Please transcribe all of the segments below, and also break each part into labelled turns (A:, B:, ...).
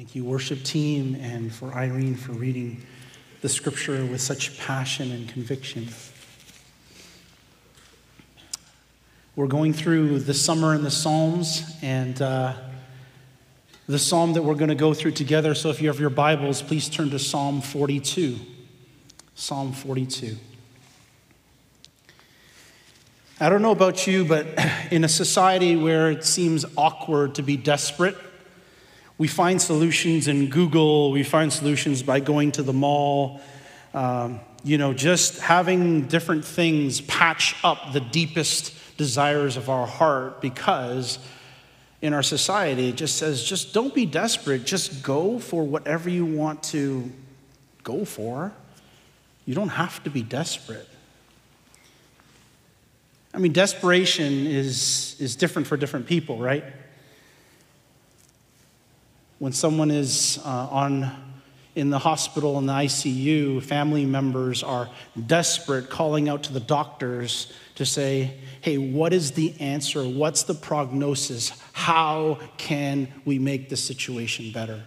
A: Thank you, worship team, and for Irene for reading the scripture with such passion and conviction. We're going through the summer in the Psalms, and uh, the psalm that we're going to go through together. So if you have your Bibles, please turn to Psalm 42. Psalm 42. I don't know about you, but in a society where it seems awkward to be desperate, we find solutions in Google, we find solutions by going to the mall. Um, you know, just having different things patch up the deepest desires of our heart because in our society it just says, just don't be desperate, just go for whatever you want to go for. You don't have to be desperate. I mean, desperation is, is different for different people, right? When someone is uh, on in the hospital in the ICU, family members are desperate, calling out to the doctors to say, Hey, what is the answer? What's the prognosis? How can we make the situation better?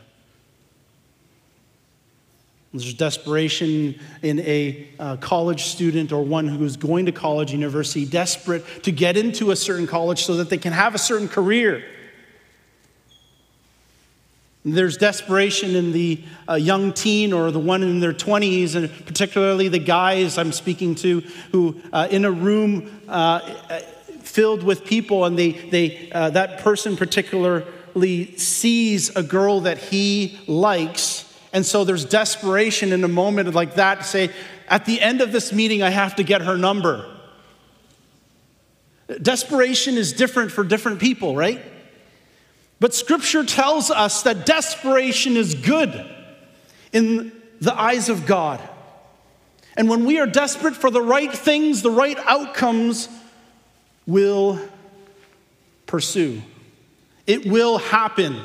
A: There's desperation in a uh, college student or one who's going to college, university, desperate to get into a certain college so that they can have a certain career. There's desperation in the uh, young teen or the one in their 20s, and particularly the guys I'm speaking to who, uh, in a room uh, filled with people, and they, they, uh, that person particularly sees a girl that he likes. And so there's desperation in a moment like that to say, at the end of this meeting, I have to get her number. Desperation is different for different people, right? But scripture tells us that desperation is good in the eyes of God. And when we are desperate for the right things, the right outcomes will pursue. It will happen.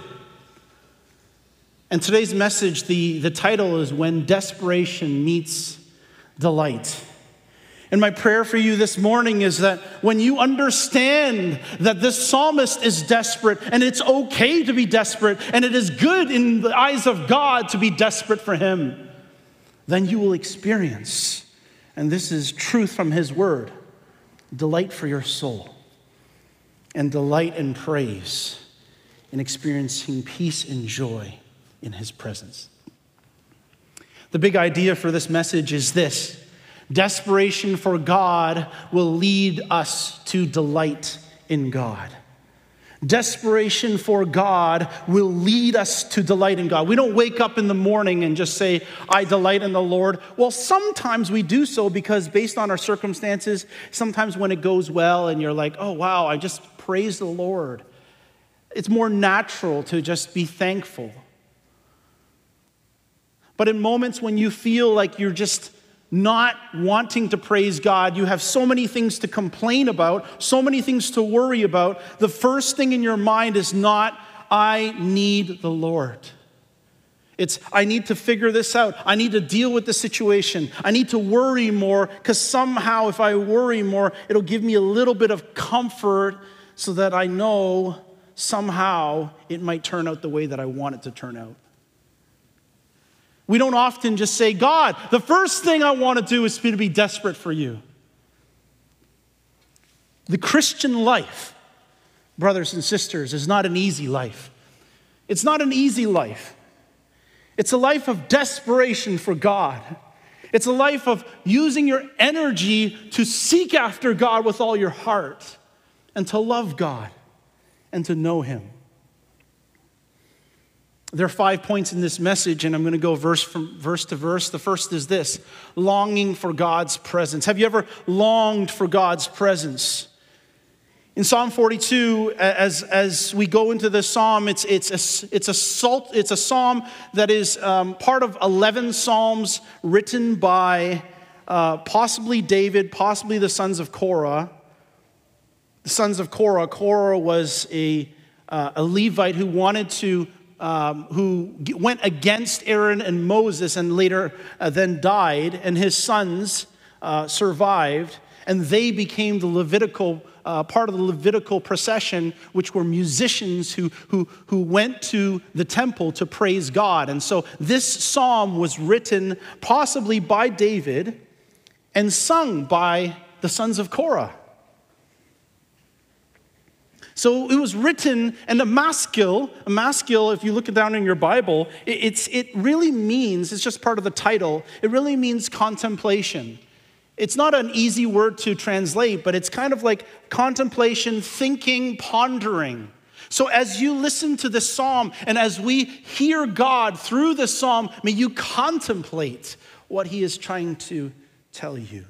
A: And today's message, the, the title is When Desperation Meets Delight. And my prayer for you this morning is that when you understand that this psalmist is desperate and it's okay to be desperate and it is good in the eyes of God to be desperate for Him, then you will experience, and this is truth from His word, delight for your soul and delight and praise in experiencing peace and joy in His presence. The big idea for this message is this Desperation for God will lead us to delight in God. Desperation for God will lead us to delight in God. We don't wake up in the morning and just say, I delight in the Lord. Well, sometimes we do so because, based on our circumstances, sometimes when it goes well and you're like, oh, wow, I just praise the Lord, it's more natural to just be thankful. But in moments when you feel like you're just not wanting to praise God, you have so many things to complain about, so many things to worry about. The first thing in your mind is not, I need the Lord. It's, I need to figure this out. I need to deal with the situation. I need to worry more because somehow, if I worry more, it'll give me a little bit of comfort so that I know somehow it might turn out the way that I want it to turn out. We don't often just say, God, the first thing I want to do is to be desperate for you. The Christian life, brothers and sisters, is not an easy life. It's not an easy life. It's a life of desperation for God. It's a life of using your energy to seek after God with all your heart and to love God and to know Him. There are five points in this message, and I'm going to go verse from verse to verse. The first is this longing for God's presence. Have you ever longed for God's presence? In Psalm 42, as, as we go into the psalm, it's, it's, a, it's, a, salt, it's a psalm that is um, part of 11 psalms written by uh, possibly David, possibly the sons of Korah. The sons of Korah, Korah was a, uh, a Levite who wanted to um, who went against Aaron and Moses and later uh, then died, and his sons uh, survived. and they became the Levitical uh, part of the Levitical procession, which were musicians who, who, who went to the temple to praise God. And so this psalm was written possibly by David and sung by the sons of Korah. So it was written, and a maskil, a maskil, if you look it down in your Bible, it, it's, it really means, it's just part of the title, it really means contemplation. It's not an easy word to translate, but it's kind of like contemplation, thinking, pondering. So, as you listen to this psalm and as we hear God through the psalm, may you contemplate what he is trying to tell you.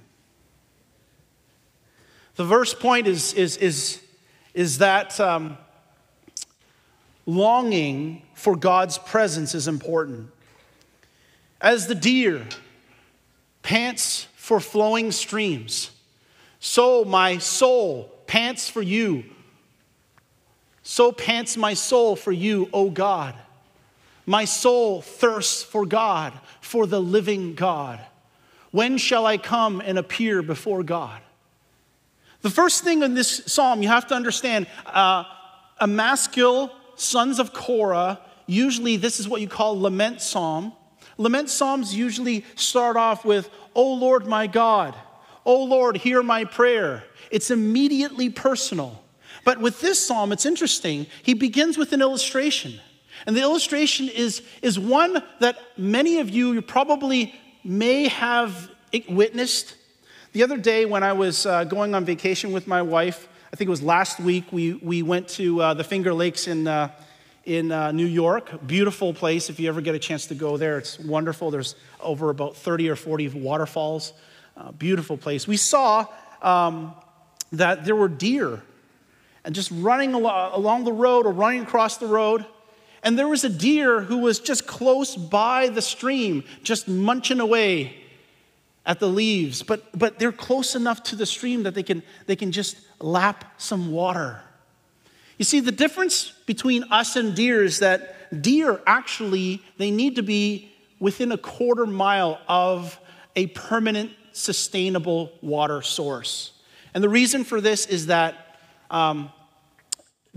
A: The verse point is, is, is, is that um, longing for God's presence is important. As the deer pants for flowing streams, so my soul pants for you. So pants my soul for you, O God. My soul thirsts for God, for the living God. When shall I come and appear before God? The first thing in this psalm you have to understand uh, a maskil, sons of Korah, usually this is what you call lament psalm. Lament psalms usually start off with, O Lord my God, O Lord, hear my prayer. It's immediately personal. But with this psalm, it's interesting. He begins with an illustration. And the illustration is, is one that many of you probably may have witnessed. The other day, when I was uh, going on vacation with my wife, I think it was last week, we, we went to uh, the Finger Lakes in, uh, in uh, New York. Beautiful place. If you ever get a chance to go there, it's wonderful. There's over about 30 or 40 waterfalls. Uh, beautiful place. We saw um, that there were deer and just running al- along the road or running across the road. And there was a deer who was just close by the stream, just munching away at the leaves. But, but they're close enough to the stream that they can, they can just lap some water. You see, the difference between us and deer is that deer actually, they need to be within a quarter mile of a permanent, sustainable water source. And the reason for this is that um,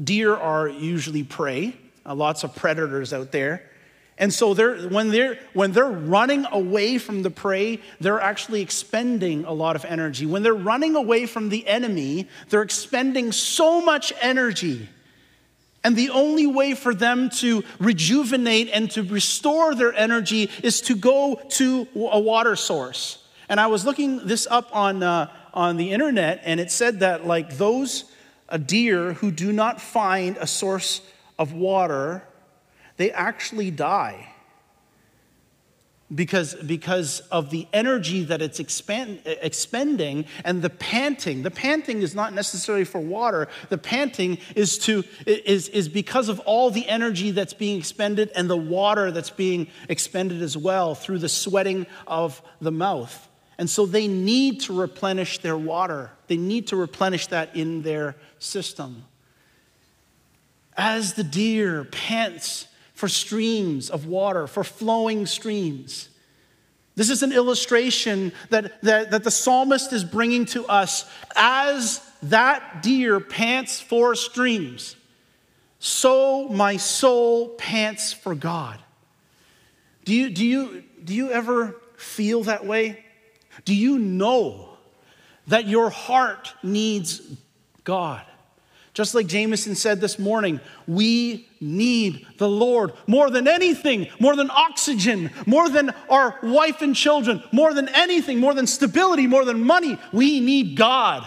A: deer are usually prey uh, lots of predators out there. And so they're, when, they're, when they're running away from the prey, they're actually expending a lot of energy. When they're running away from the enemy, they're expending so much energy. And the only way for them to rejuvenate and to restore their energy is to go to a water source. And I was looking this up on, uh, on the internet, and it said that, like those deer who do not find a source of water, they actually die because, because of the energy that it's expand, expending and the panting. The panting is not necessarily for water. The panting is, to, is, is because of all the energy that's being expended and the water that's being expended as well through the sweating of the mouth. And so they need to replenish their water. They need to replenish that in their system as the deer pants for streams of water, for flowing streams. This is an illustration that, that, that the psalmist is bringing to us. As that deer pants for streams, so my soul pants for God. Do you, do you, do you ever feel that way? Do you know that your heart needs God? Just like Jameson said this morning, we need the Lord more than anything, more than oxygen, more than our wife and children, more than anything, more than stability, more than money. We need God.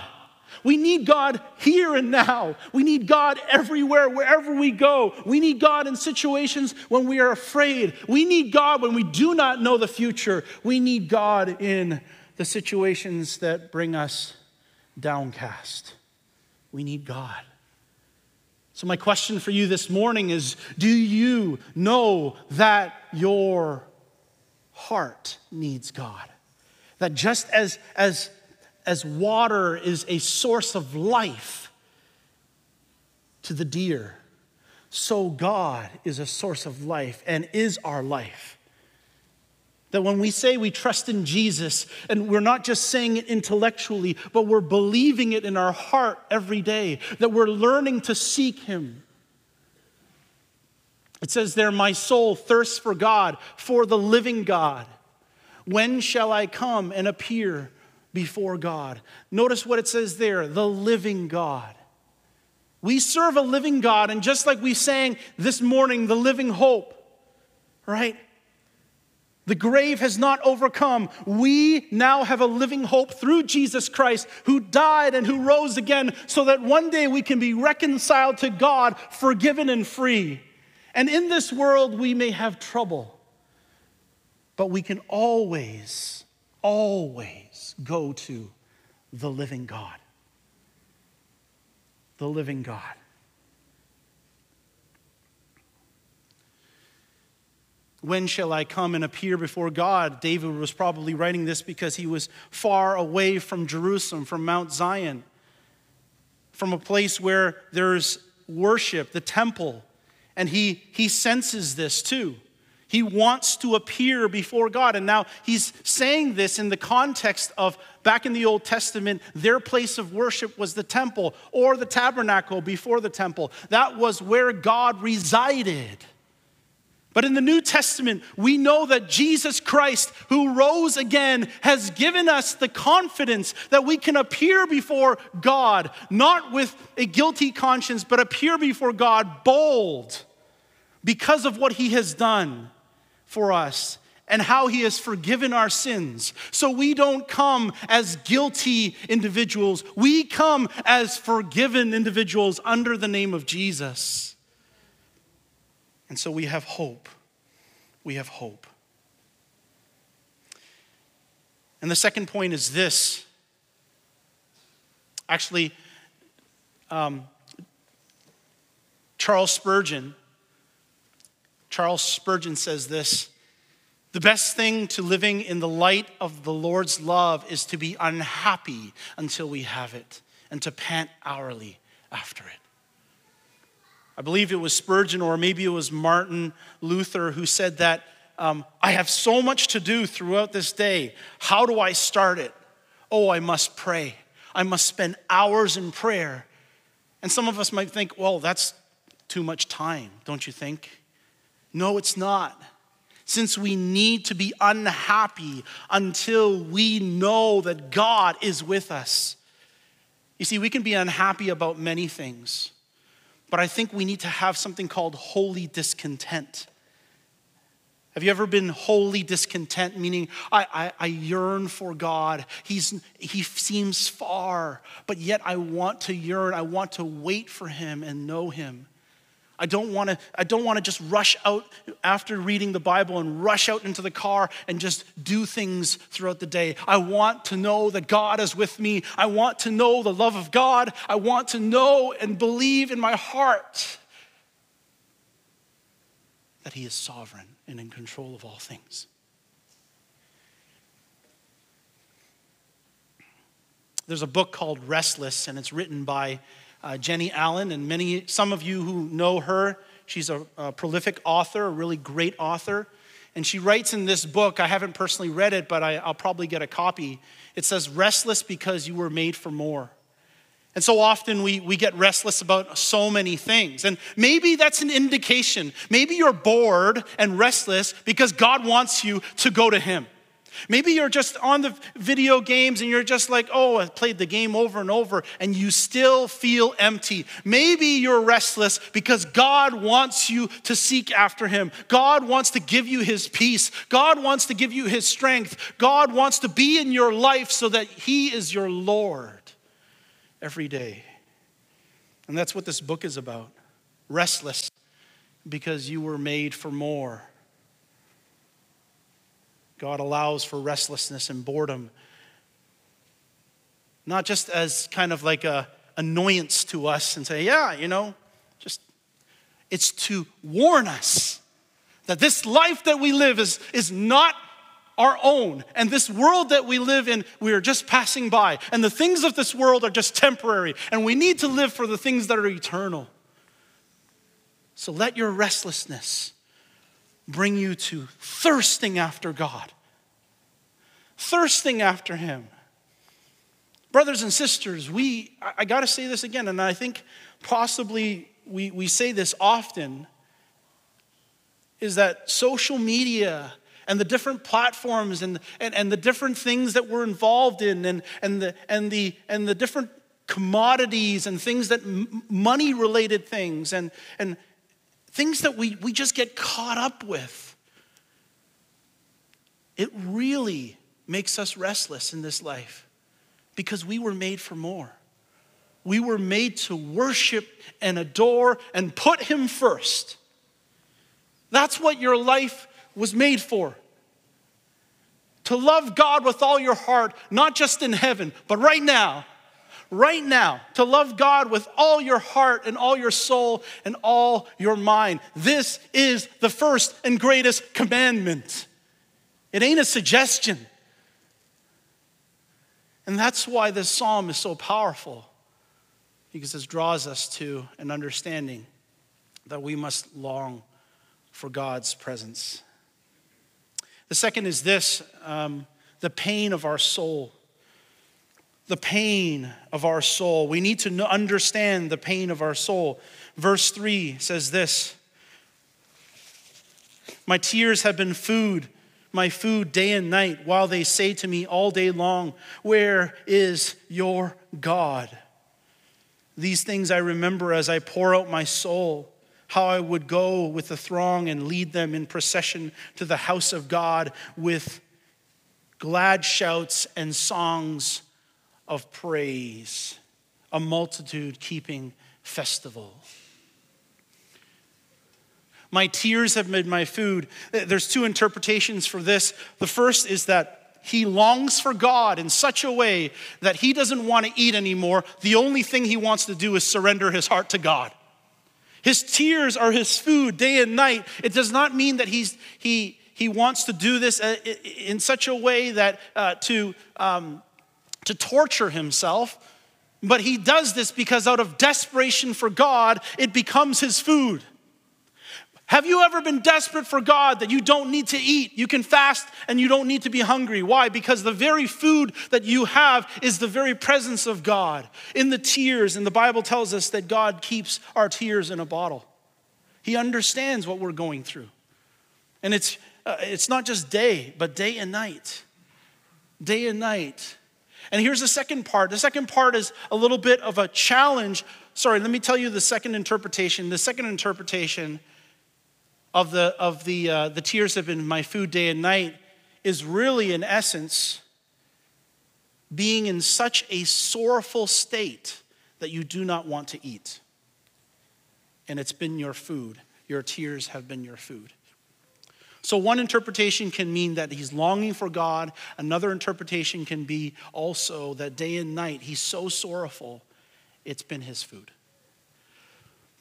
A: We need God here and now. We need God everywhere, wherever we go. We need God in situations when we are afraid. We need God when we do not know the future. We need God in the situations that bring us downcast. We need God. So, my question for you this morning is Do you know that your heart needs God? That just as, as, as water is a source of life to the deer, so God is a source of life and is our life. That when we say we trust in Jesus, and we're not just saying it intellectually, but we're believing it in our heart every day, that we're learning to seek Him. It says there, My soul thirsts for God, for the living God. When shall I come and appear before God? Notice what it says there the living God. We serve a living God, and just like we sang this morning, the living hope, right? The grave has not overcome. We now have a living hope through Jesus Christ, who died and who rose again, so that one day we can be reconciled to God, forgiven and free. And in this world, we may have trouble, but we can always, always go to the living God. The living God. When shall I come and appear before God? David was probably writing this because he was far away from Jerusalem, from Mount Zion, from a place where there's worship, the temple. And he, he senses this too. He wants to appear before God. And now he's saying this in the context of back in the Old Testament, their place of worship was the temple or the tabernacle before the temple. That was where God resided. But in the New Testament, we know that Jesus Christ, who rose again, has given us the confidence that we can appear before God, not with a guilty conscience, but appear before God bold because of what he has done for us and how he has forgiven our sins. So we don't come as guilty individuals, we come as forgiven individuals under the name of Jesus. And so we have hope. We have hope. And the second point is this. Actually, um, Charles Spurgeon, Charles Spurgeon says this The best thing to living in the light of the Lord's love is to be unhappy until we have it and to pant hourly after it. I believe it was Spurgeon or maybe it was Martin Luther who said that um, I have so much to do throughout this day. How do I start it? Oh, I must pray. I must spend hours in prayer. And some of us might think, well, that's too much time, don't you think? No, it's not. Since we need to be unhappy until we know that God is with us. You see, we can be unhappy about many things. But I think we need to have something called holy discontent. Have you ever been wholly discontent, meaning I, I, I, yearn for God? He's, he seems far, but yet I want to yearn. I want to wait for Him and know Him. I don't want to I don't want to just rush out after reading the Bible and rush out into the car and just do things throughout the day. I want to know that God is with me. I want to know the love of God. I want to know and believe in my heart that he is sovereign and in control of all things. There's a book called Restless and it's written by uh, Jennie Allen, and many, some of you who know her, she's a, a prolific author, a really great author. And she writes in this book, I haven't personally read it, but I, I'll probably get a copy. It says, Restless because you were made for more. And so often we, we get restless about so many things. And maybe that's an indication. Maybe you're bored and restless because God wants you to go to Him. Maybe you're just on the video games and you're just like, oh, I played the game over and over, and you still feel empty. Maybe you're restless because God wants you to seek after Him. God wants to give you His peace. God wants to give you His strength. God wants to be in your life so that He is your Lord every day. And that's what this book is about restless because you were made for more. God allows for restlessness and boredom, not just as kind of like a annoyance to us and say, yeah, you know, just it's to warn us that this life that we live is, is not our own. And this world that we live in, we are just passing by. And the things of this world are just temporary. And we need to live for the things that are eternal. So let your restlessness bring you to thirsting after God thirsting after him. Brothers and sisters, we, I, I got to say this again, and I think possibly we, we say this often, is that social media and the different platforms and, and, and the different things that we're involved in and, and, the, and, the, and the different commodities and things that money related things and, and things that we, we just get caught up with. It really makes us restless in this life because we were made for more. We were made to worship and adore and put Him first. That's what your life was made for. To love God with all your heart, not just in heaven, but right now. Right now, to love God with all your heart and all your soul and all your mind. This is the first and greatest commandment. It ain't a suggestion. And that's why this psalm is so powerful, because it draws us to an understanding that we must long for God's presence. The second is this um, the pain of our soul. The pain of our soul. We need to understand the pain of our soul. Verse 3 says this My tears have been food, my food day and night, while they say to me all day long, Where is your God? These things I remember as I pour out my soul how I would go with the throng and lead them in procession to the house of God with glad shouts and songs of praise, a multitude keeping festival. My tears have made my food. There's two interpretations for this. The first is that he longs for God in such a way that he doesn't want to eat anymore. The only thing he wants to do is surrender his heart to God. His tears are his food day and night. It does not mean that he's, he, he wants to do this uh, in such a way that uh, to, um, to torture himself, but he does this because out of desperation for God, it becomes his food. Have you ever been desperate for God that you don't need to eat? You can fast and you don't need to be hungry. Why? Because the very food that you have is the very presence of God. In the tears, and the Bible tells us that God keeps our tears in a bottle. He understands what we're going through. And it's, uh, it's not just day, but day and night. Day and night. And here's the second part. The second part is a little bit of a challenge. Sorry, let me tell you the second interpretation. The second interpretation of the, of the, uh, the tears have been my food day and night is really, in essence, being in such a sorrowful state that you do not want to eat. And it's been your food. Your tears have been your food. So, one interpretation can mean that he's longing for God. Another interpretation can be also that day and night he's so sorrowful, it's been his food.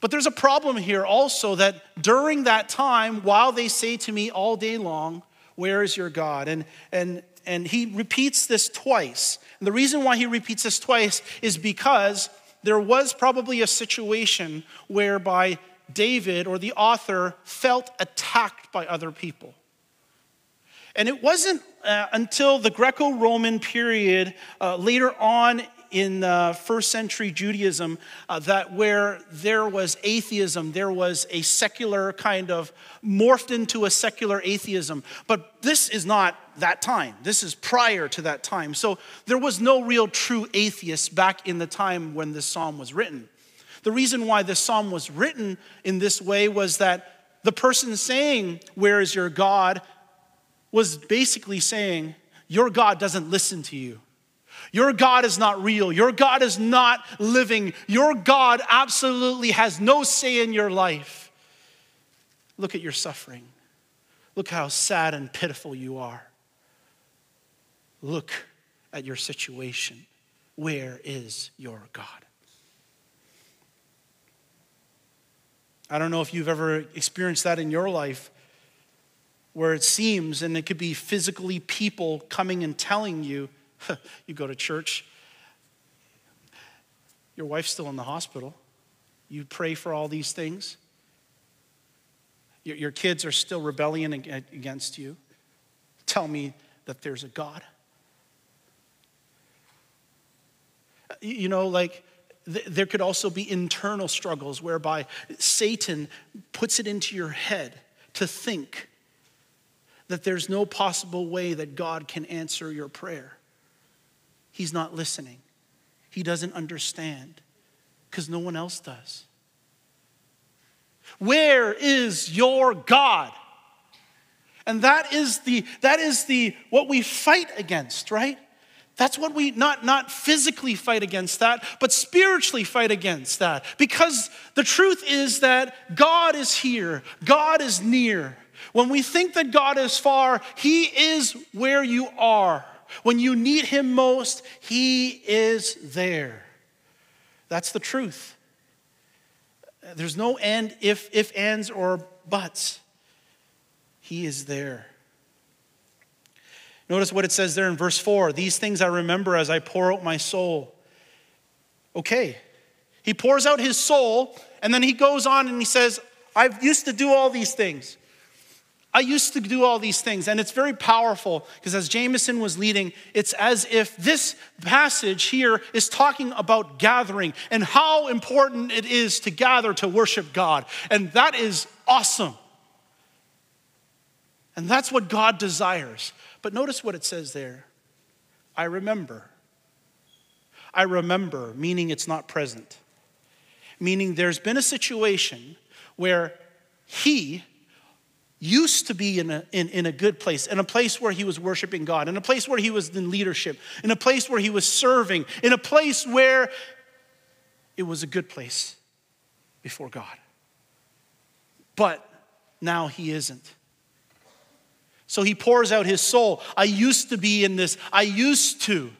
A: But there's a problem here also that during that time, while they say to me all day long, Where is your God? And, and, and he repeats this twice. And the reason why he repeats this twice is because there was probably a situation whereby David or the author felt attacked by other people. And it wasn't uh, until the Greco Roman period, uh, later on in uh, first century Judaism uh, that where there was atheism, there was a secular kind of morphed into a secular atheism. But this is not that time. This is prior to that time. So there was no real true atheist back in the time when this psalm was written. The reason why this psalm was written in this way was that the person saying, Where is your God? was basically saying, Your God doesn't listen to you. Your God is not real. Your God is not living. Your God absolutely has no say in your life. Look at your suffering. Look how sad and pitiful you are. Look at your situation. Where is your God? I don't know if you've ever experienced that in your life where it seems, and it could be physically people coming and telling you, you go to church. Your wife's still in the hospital. You pray for all these things. Your, your kids are still rebellion against you. Tell me that there's a God. You know, like, there could also be internal struggles whereby Satan puts it into your head to think that there's no possible way that God can answer your prayer. He's not listening, He doesn't understand because no one else does. Where is your God? And that is the that is the what we fight against, right? That's what we not not physically fight against that, but spiritually fight against that. Because the truth is that God is here. God is near. When we think that God is far, he is where you are. When you need him most, he is there. That's the truth. There's no end if, if, ands, or buts. He is there. Notice what it says there in verse 4 These things I remember as I pour out my soul. Okay. He pours out his soul, and then he goes on and he says, I used to do all these things. I used to do all these things, and it's very powerful because as Jameson was leading, it's as if this passage here is talking about gathering and how important it is to gather to worship God. And that is awesome. And that's what God desires. But notice what it says there I remember. I remember, meaning it's not present, meaning there's been a situation where he used to be in a, in, in a good place, in a place where he was worshiping God, in a place where he was in leadership, in a place where he was serving, in a place where it was a good place before God. But now he isn't. So he pours out his soul. I used to be in this. I used to.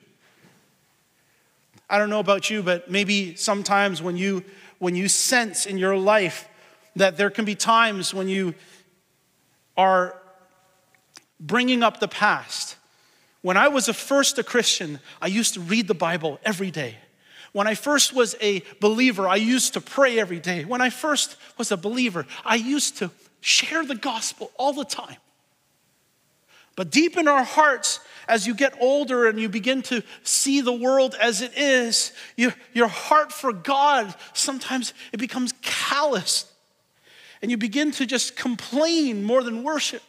A: I don't know about you, but maybe sometimes when you when you sense in your life that there can be times when you are bringing up the past. When I was a first a Christian, I used to read the Bible every day. When I first was a believer, I used to pray every day. When I first was a believer, I used to share the gospel all the time. But deep in our hearts, as you get older and you begin to see the world as it is, you, your heart for God sometimes it becomes calloused and you begin to just complain more than worship.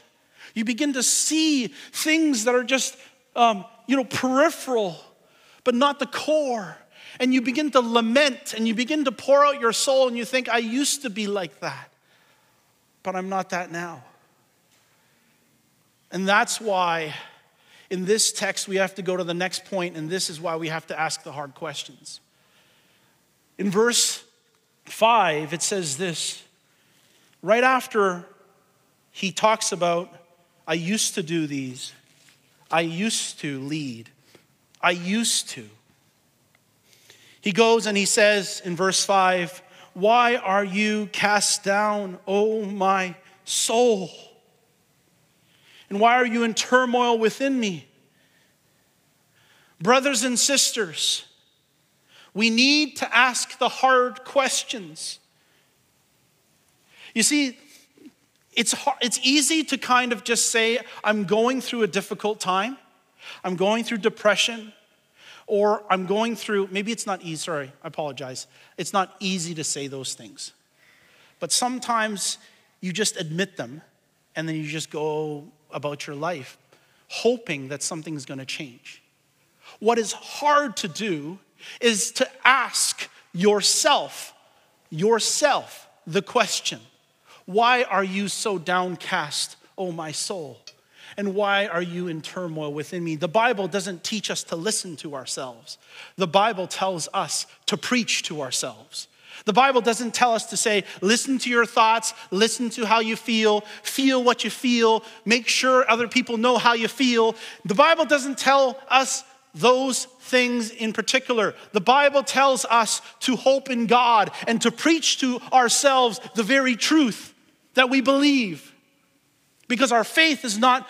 A: You begin to see things that are just, um, you know, peripheral, but not the core. And you begin to lament and you begin to pour out your soul and you think, I used to be like that, but I'm not that now. And that's why in this text we have to go to the next point, and this is why we have to ask the hard questions. In verse 5, it says this right after he talks about, I used to do these, I used to lead, I used to. He goes and he says in verse 5, Why are you cast down, O my soul? And why are you in turmoil within me? Brothers and sisters, we need to ask the hard questions. You see, it's, hard, it's easy to kind of just say, I'm going through a difficult time, I'm going through depression, or I'm going through, maybe it's not easy, sorry, I apologize. It's not easy to say those things. But sometimes you just admit them and then you just go about your life hoping that something's gonna change. What is hard to do is to ask yourself, yourself, the question why are you so downcast, O my soul? And why are you in turmoil within me? The Bible doesn't teach us to listen to ourselves. The Bible tells us to preach to ourselves. The Bible doesn't tell us to say, listen to your thoughts, listen to how you feel, feel what you feel, make sure other people know how you feel. The Bible doesn't tell us those things in particular. The Bible tells us to hope in God and to preach to ourselves the very truth that we believe. Because our faith is not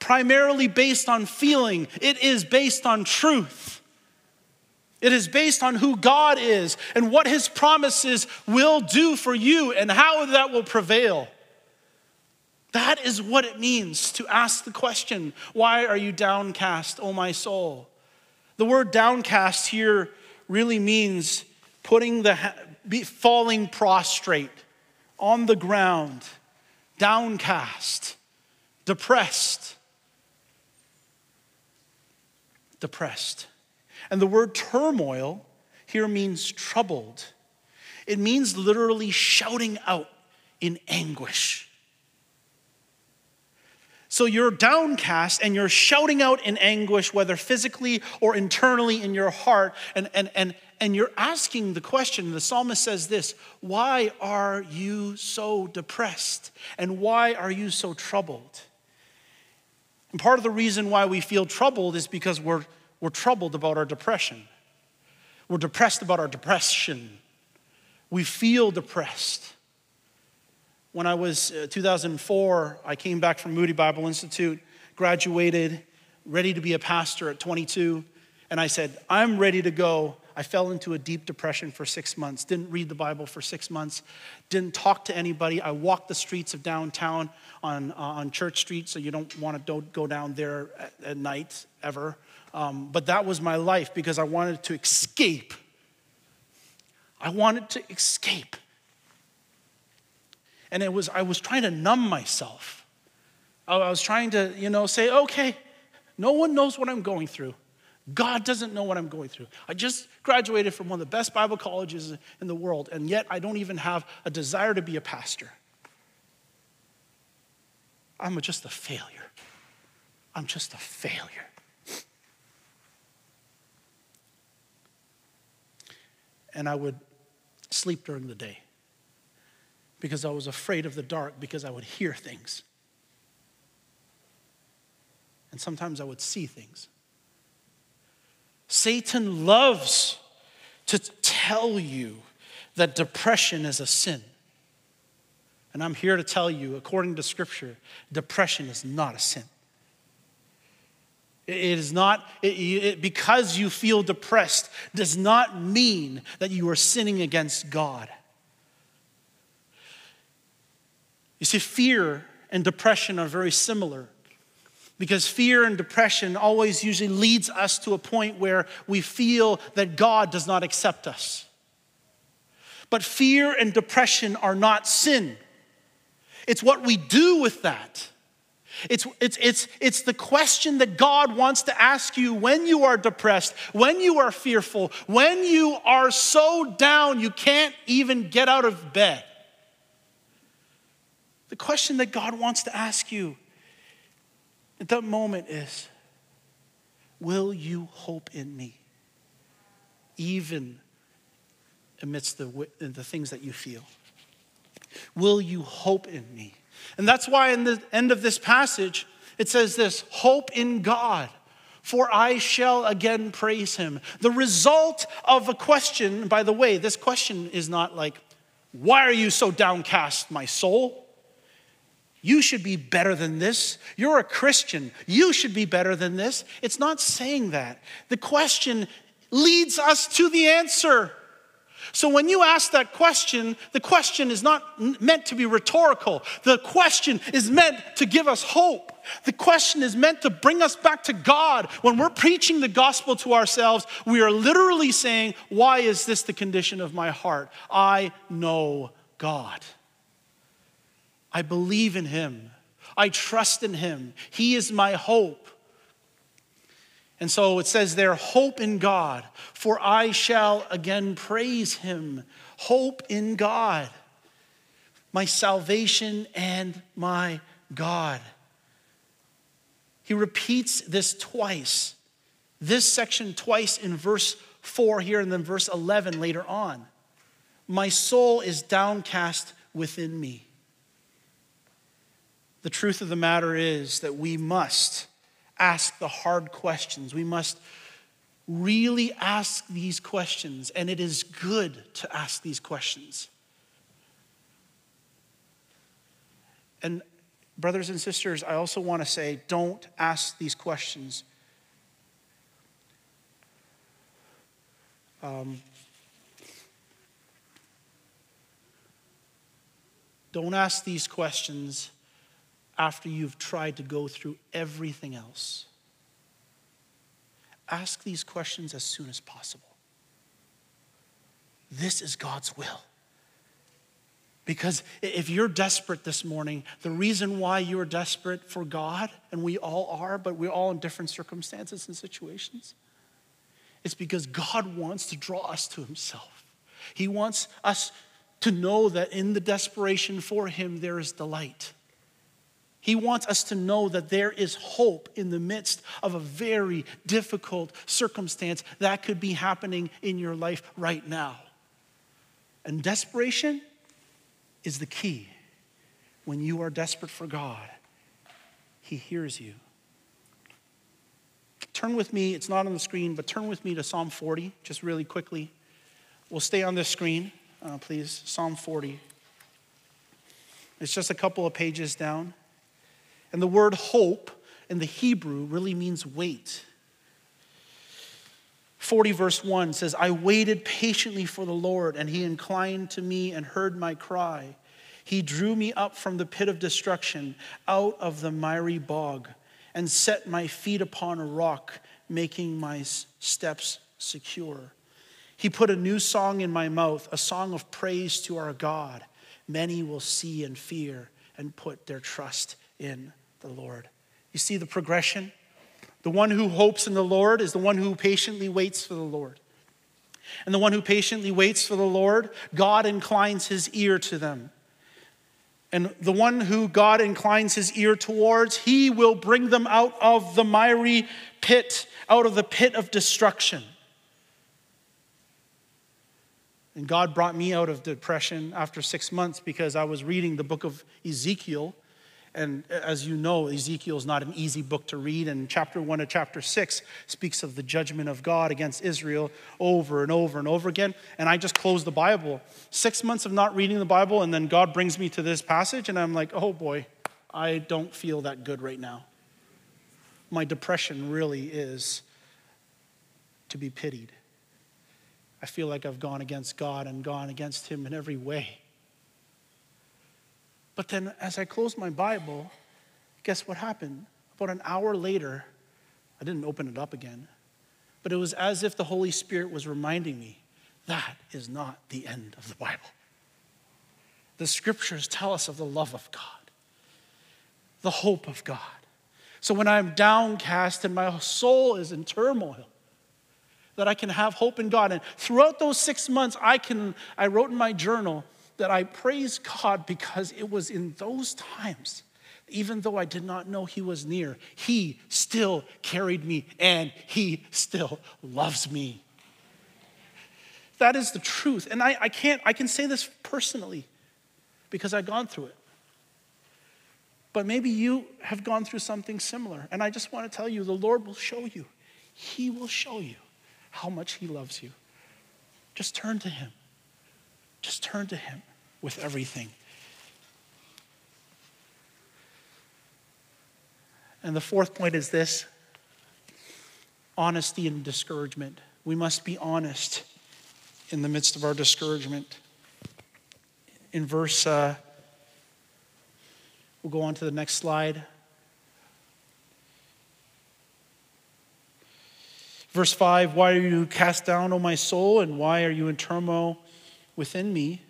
A: primarily based on feeling, it is based on truth. It is based on who God is and what his promises will do for you and how that will prevail. That is what it means to ask the question, Why are you downcast, O my soul? The word downcast here really means putting the falling prostrate on the ground, downcast, depressed. Depressed. And the word turmoil here means troubled. It means literally shouting out in anguish. So you're downcast and you're shouting out in anguish, whether physically or internally in your heart, and, and, and, and you're asking the question. The psalmist says this Why are you so depressed? And why are you so troubled? And part of the reason why we feel troubled is because we're, we're troubled about our depression. We're depressed about our depression. We feel depressed. When I was uh, 2004, I came back from Moody Bible Institute, graduated, ready to be a pastor at 22, and I said, I'm ready to go. I fell into a deep depression for six months, didn't read the Bible for six months, didn't talk to anybody. I walked the streets of downtown on, uh, on Church Street, so you don't want to go down there at, at night ever. Um, but that was my life because I wanted to escape. I wanted to escape. And it was, I was trying to numb myself. I was trying to, you know, say, okay, no one knows what I'm going through. God doesn't know what I'm going through. I just graduated from one of the best Bible colleges in the world, and yet I don't even have a desire to be a pastor. I'm just a failure. I'm just a failure. And I would sleep during the day because I was afraid of the dark because I would hear things. And sometimes I would see things. Satan loves to tell you that depression is a sin. And I'm here to tell you, according to Scripture, depression is not a sin. It is not, it, it, because you feel depressed, does not mean that you are sinning against God. You see, fear and depression are very similar because fear and depression always usually leads us to a point where we feel that God does not accept us. But fear and depression are not sin. It's what we do with that. It's, it's, it's, it's the question that God wants to ask you when you are depressed, when you are fearful, when you are so down you can't even get out of bed. The question that God wants to ask you that moment is Will you hope in me? Even amidst the, the things that you feel. Will you hope in me? And that's why in the end of this passage, it says this hope in God, for I shall again praise him. The result of a question, by the way, this question is not like, why are you so downcast, my soul? You should be better than this. You're a Christian. You should be better than this. It's not saying that. The question leads us to the answer. So when you ask that question, the question is not meant to be rhetorical. The question is meant to give us hope. The question is meant to bring us back to God. When we're preaching the gospel to ourselves, we are literally saying, Why is this the condition of my heart? I know God. I believe in him. I trust in him. He is my hope. And so it says there, hope in God, for I shall again praise him. Hope in God, my salvation and my God. He repeats this twice, this section twice in verse 4 here and then verse 11 later on. My soul is downcast within me. The truth of the matter is that we must ask the hard questions. We must really ask these questions, and it is good to ask these questions. And, brothers and sisters, I also want to say don't ask these questions. Um, don't ask these questions after you've tried to go through everything else. Ask these questions as soon as possible. this is God's will. Because if you're desperate this morning, the reason why you're desperate for God, and we all are, but we're all in different circumstances and situations, it's because God wants to draw us to Himself. He wants us to know that in the desperation for Him, there is delight. He wants us to know that there is hope in the midst of a very difficult circumstance that could be happening in your life right now. And desperation is the key. When you are desperate for God, He hears you. Turn with me, it's not on the screen, but turn with me to Psalm 40, just really quickly. We'll stay on this screen, uh, please. Psalm 40. It's just a couple of pages down. And the word hope in the Hebrew really means wait. 40 verse 1 says, I waited patiently for the Lord, and he inclined to me and heard my cry. He drew me up from the pit of destruction, out of the miry bog, and set my feet upon a rock, making my steps secure. He put a new song in my mouth, a song of praise to our God. Many will see and fear and put their trust in the Lord. You see the progression? The one who hopes in the Lord is the one who patiently waits for the Lord. And the one who patiently waits for the Lord, God inclines his ear to them. And the one who God inclines his ear towards, he will bring them out of the miry pit, out of the pit of destruction. And God brought me out of depression after six months because I was reading the book of Ezekiel and as you know, Ezekiel is not an easy book to read. And chapter one of chapter six speaks of the judgment of God against Israel over and over and over again. And I just closed the Bible. Six months of not reading the Bible, and then God brings me to this passage, and I'm like, oh boy, I don't feel that good right now. My depression really is to be pitied. I feel like I've gone against God and gone against Him in every way. But then as I closed my Bible, guess what happened? About an hour later, I didn't open it up again, but it was as if the Holy Spirit was reminding me that is not the end of the Bible. The scriptures tell us of the love of God, the hope of God. So when I'm downcast and my soul is in turmoil, that I can have hope in God. And throughout those six months, I can, I wrote in my journal, that I praise God because it was in those times, even though I did not know He was near, He still carried me and He still loves me. That is the truth. And I, I can't, I can say this personally because I've gone through it. But maybe you have gone through something similar. And I just want to tell you the Lord will show you. He will show you how much He loves you. Just turn to Him. Just turn to Him with everything. And the fourth point is this honesty and discouragement. We must be honest in the midst of our discouragement. In verse, uh, we'll go on to the next slide. Verse 5 Why are you cast down, O my soul, and why are you in turmoil within me?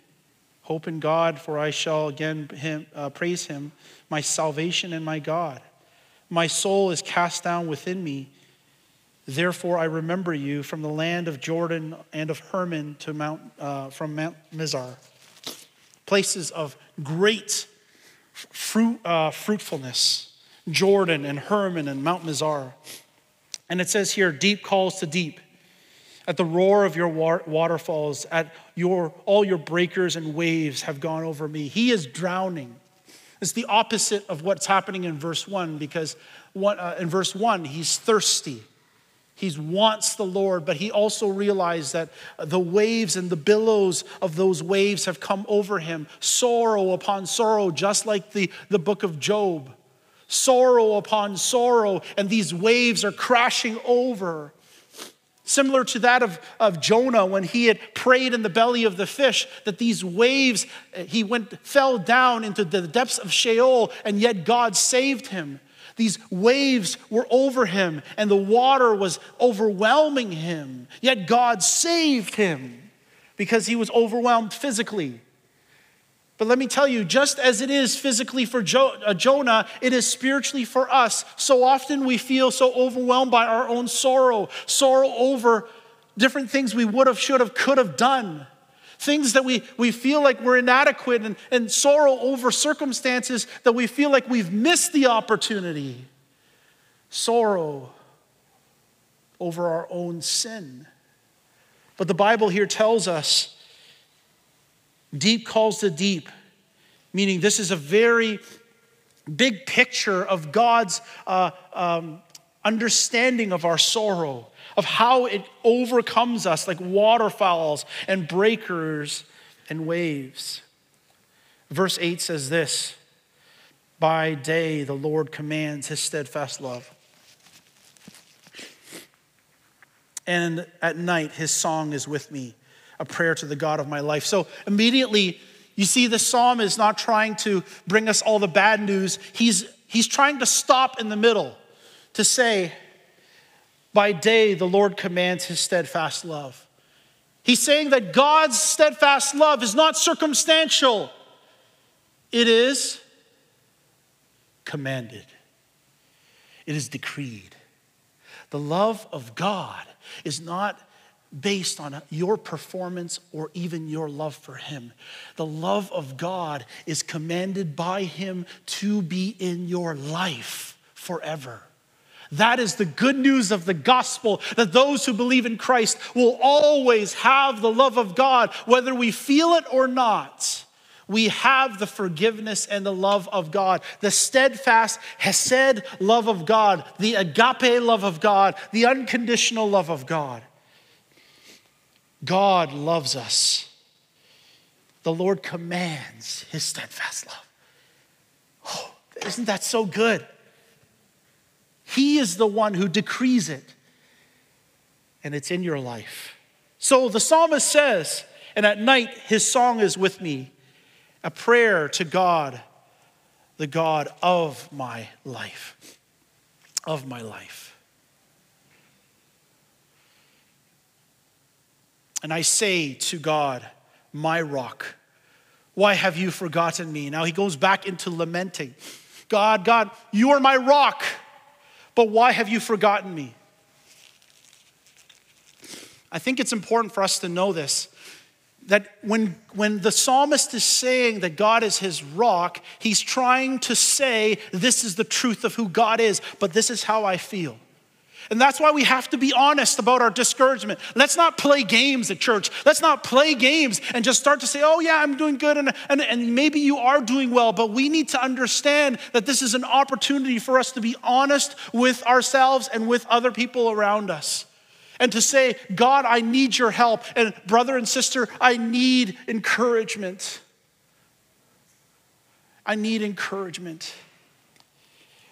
A: Hope in God, for I shall again him, uh, praise him, my salvation and my God. My soul is cast down within me. Therefore, I remember you from the land of Jordan and of Hermon to Mount, uh, from Mount Mizar, places of great fruit, uh, fruitfulness, Jordan and Hermon and Mount Mizar. And it says here, deep calls to deep at the roar of your waterfalls, at your, all your breakers and waves have gone over me. He is drowning. It's the opposite of what's happening in verse 1 because one, uh, in verse 1, he's thirsty. He wants the Lord, but he also realized that the waves and the billows of those waves have come over him. Sorrow upon sorrow, just like the, the book of Job. Sorrow upon sorrow, and these waves are crashing over similar to that of, of Jonah when he had prayed in the belly of the fish, that these waves, uh, he went, fell down into the depths of Sheol, and yet God saved him. These waves were over him, and the water was overwhelming him, yet God saved him because he was overwhelmed physically. But let me tell you, just as it is physically for jo- uh, Jonah, it is spiritually for us. So often we feel so overwhelmed by our own sorrow, sorrow over different things we would have, should have, could have done. Things that we, we feel like we're inadequate and, and sorrow over circumstances that we feel like we've missed the opportunity. Sorrow over our own sin. But the Bible here tells us Deep calls to deep, meaning this is a very big picture of God's uh, um, understanding of our sorrow, of how it overcomes us like waterfalls and breakers and waves. Verse 8 says this By day the Lord commands his steadfast love. And at night his song is with me a prayer to the God of my life. So immediately, you see, the psalm is not trying to bring us all the bad news. He's, he's trying to stop in the middle to say, By day, the Lord commands his steadfast love. He's saying that God's steadfast love is not circumstantial, it is commanded, it is decreed. The love of God is not based on your performance or even your love for Him. The love of God is commanded by Him to be in your life forever. That is the good news of the gospel that those who believe in Christ will always have the love of God, whether we feel it or not. We have the forgiveness and the love of God, the steadfast, hesed love of God, the agape love of God, the unconditional love of God. God loves us. The Lord commands his steadfast love. Oh, isn't that so good? He is the one who decrees it, and it's in your life. So the psalmist says, and at night his song is with me, a prayer to God, the God of my life, of my life. And I say to God, my rock, why have you forgotten me? Now he goes back into lamenting. God, God, you are my rock, but why have you forgotten me? I think it's important for us to know this that when, when the psalmist is saying that God is his rock, he's trying to say, This is the truth of who God is, but this is how I feel. And that's why we have to be honest about our discouragement. Let's not play games at church. Let's not play games and just start to say, oh, yeah, I'm doing good. And, and, and maybe you are doing well, but we need to understand that this is an opportunity for us to be honest with ourselves and with other people around us. And to say, God, I need your help. And brother and sister, I need encouragement. I need encouragement.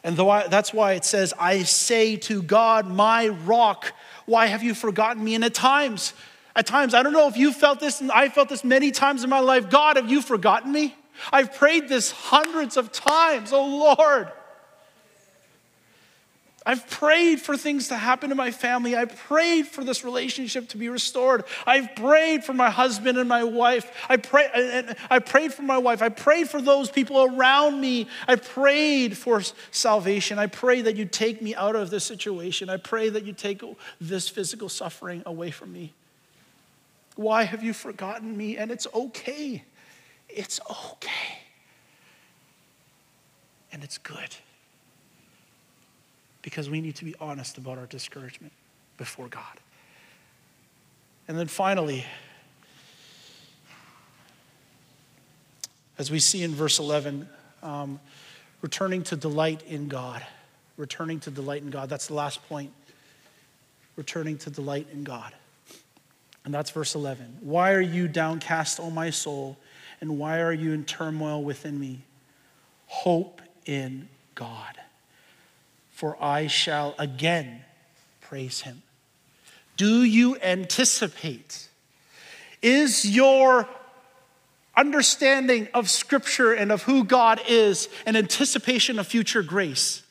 A: And I, that's why it says, I say to God, my rock, why have you forgotten me? And at times, at times, I don't know if you felt this, and I felt this many times in my life. God, have you forgotten me? I've prayed this hundreds of times. Oh Lord, I've prayed for things to happen to my family. I've prayed for this relationship to be restored. I've prayed for my husband and my wife. I, pray, I prayed for my wife. I prayed for those people around me. I prayed for salvation. I pray that you take me out of this situation. I pray that you take this physical suffering away from me. Why have you forgotten me? And it's okay. It's okay. And it's good because we need to be honest about our discouragement before God. And then finally, as we see in verse 11, um, returning to delight in God. Returning to delight in God. That's the last point. Returning to delight in God. And that's verse 11. Why are you downcast, O my soul? And why are you in turmoil within me? Hope in God for I shall again praise him. Do you anticipate? Is your understanding of Scripture and of who God is an anticipation of future grace?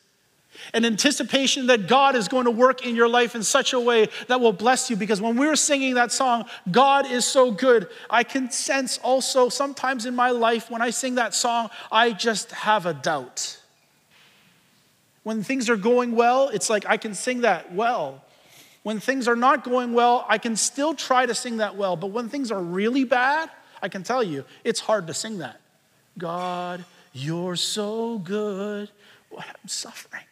A: an anticipation that God is going to work in your life in such a way that will bless you. Because when we were singing that song, God is so good, I can sense also sometimes in my life when I sing that song, I just have a doubt. When things are going well, it's like I can sing that well. When things are not going well, I can still try to sing that well. But when things are really bad, I can tell you, it's hard to sing that. God, you're so good. I'm suffering.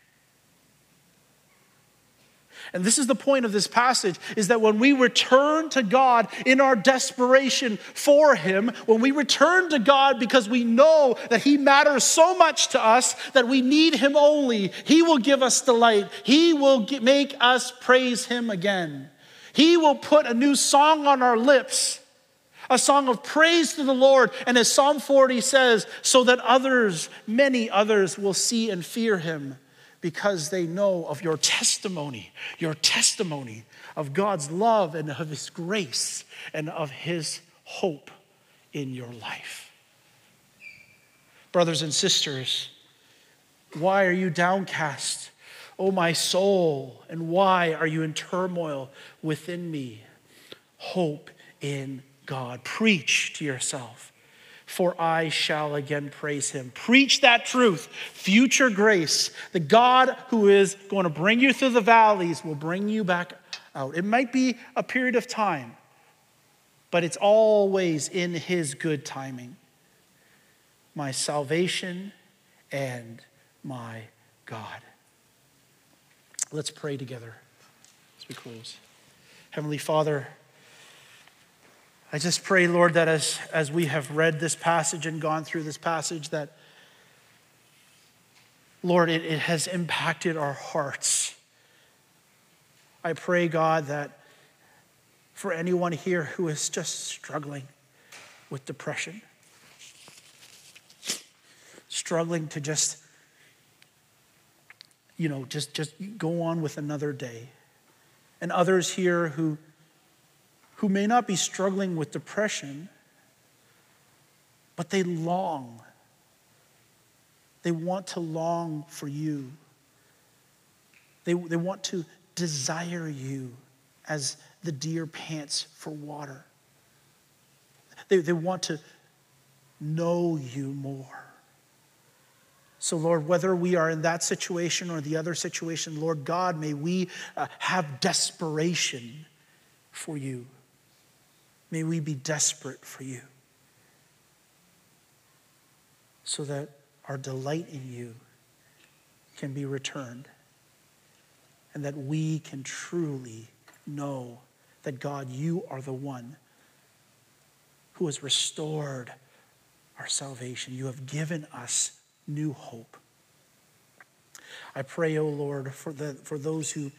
A: And this is the point of this passage is that when we return to God in our desperation for Him, when we return to God because we know that He matters so much to us that we need Him only, He will give us delight. He will make us praise Him again. He will put a new song on our lips, a song of praise to the Lord. And as Psalm 40 says, so that others, many others, will see and fear Him because they know of your testimony, your testimony of God's love and of His grace and of His hope in your life. Brothers and sisters, why are you downcast? O oh, my soul, and why are you in turmoil within me? Hope in God. Preach to yourself for I shall again praise him. Preach that truth, future grace. The God who is going to bring you through the valleys will bring you back out. It might be a period of time, but it's always in his good timing. My salvation and my God. Let's pray together as we close. Heavenly Father, I just pray, Lord, that as, as we have read this passage and gone through this passage, that, Lord, it, it has impacted our hearts. I pray, God, that for anyone here who is just struggling with depression, struggling to just, you know, just, just go on with another day, and others here who who may not be struggling with depression, but they long. They want to long for you. They, they want to desire you as the deer pants for water. They, they want to know you more. So, Lord, whether we are in that situation or the other situation, Lord God, may we uh, have desperation for you. May we be desperate for you so that our delight in you can be returned and that we can truly know that God, you are the one who has restored our salvation. You have given us new hope. I pray, O oh Lord, for, the, for those who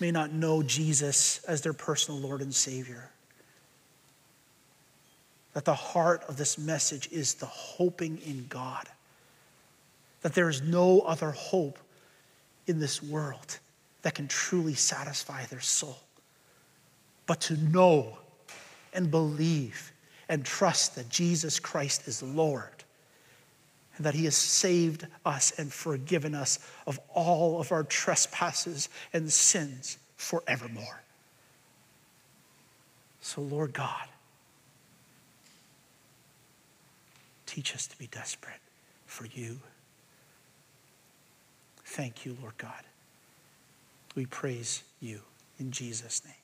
A: may not know Jesus as their personal Lord and Savior that the heart of this message is the hoping in God. That there is no other hope in this world that can truly satisfy their soul. But to know and believe and trust that Jesus Christ is Lord and that He has saved us and forgiven us of all of our trespasses and sins forevermore. So, Lord God, Teach us to be desperate for you. Thank you, Lord God. We praise you in Jesus' name.